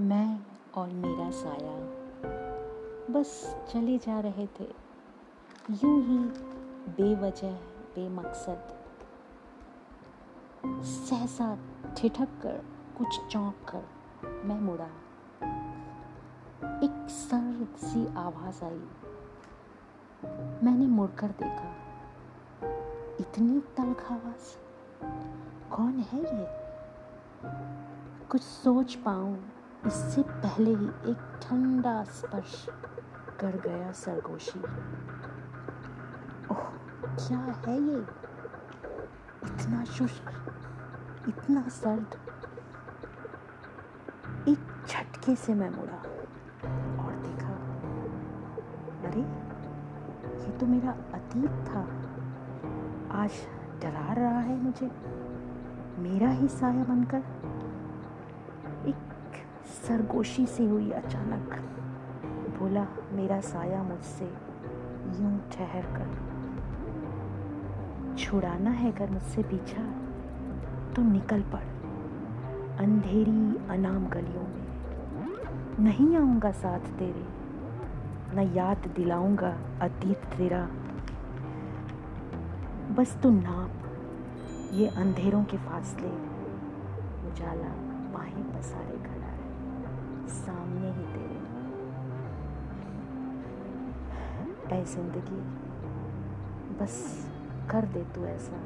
साया बस चले जा रहे थे। यूँ ही बेवजह, बेमकसद, सहसा ठिठक कर, कुछ चौंक कर मैं मुड़ा। एक सर्द सी आवाज़ आई। मैंने मुड़कर देखा, इतनी तलख आवाज़ कौन है ये? कुछ सोच पाऊँ इससे पहले ही एक ठंडा स्पर्श कर गया सरगोशी। ओह, क्या है ये? इतना शुष्क, इतना सर्द। एक झटके से मैं मुड़ा और देखा, अरे, ये तो मेरा अतीत था। आज डरा रहा है मुझे। मेरा ही साया बनकर। एक सरगोशी सी हुई अचानक। बोला, मेरा साया मुझसे यूँ ठहर कर। छुड़ाना है कर मुझसे पीछा तो निकल पड़ अंधेरी अनाम गलियों में। नहीं आऊँगा साथ तेरे, न याद दिलाऊँगा अतीत तेरा। बस तू नाप ये अंधेरों के फासले, उजाला बाहें पसारे खड़ा है सामने ही तेरे। ऐ ज़िंदगी बस कर दे तू ऐसा।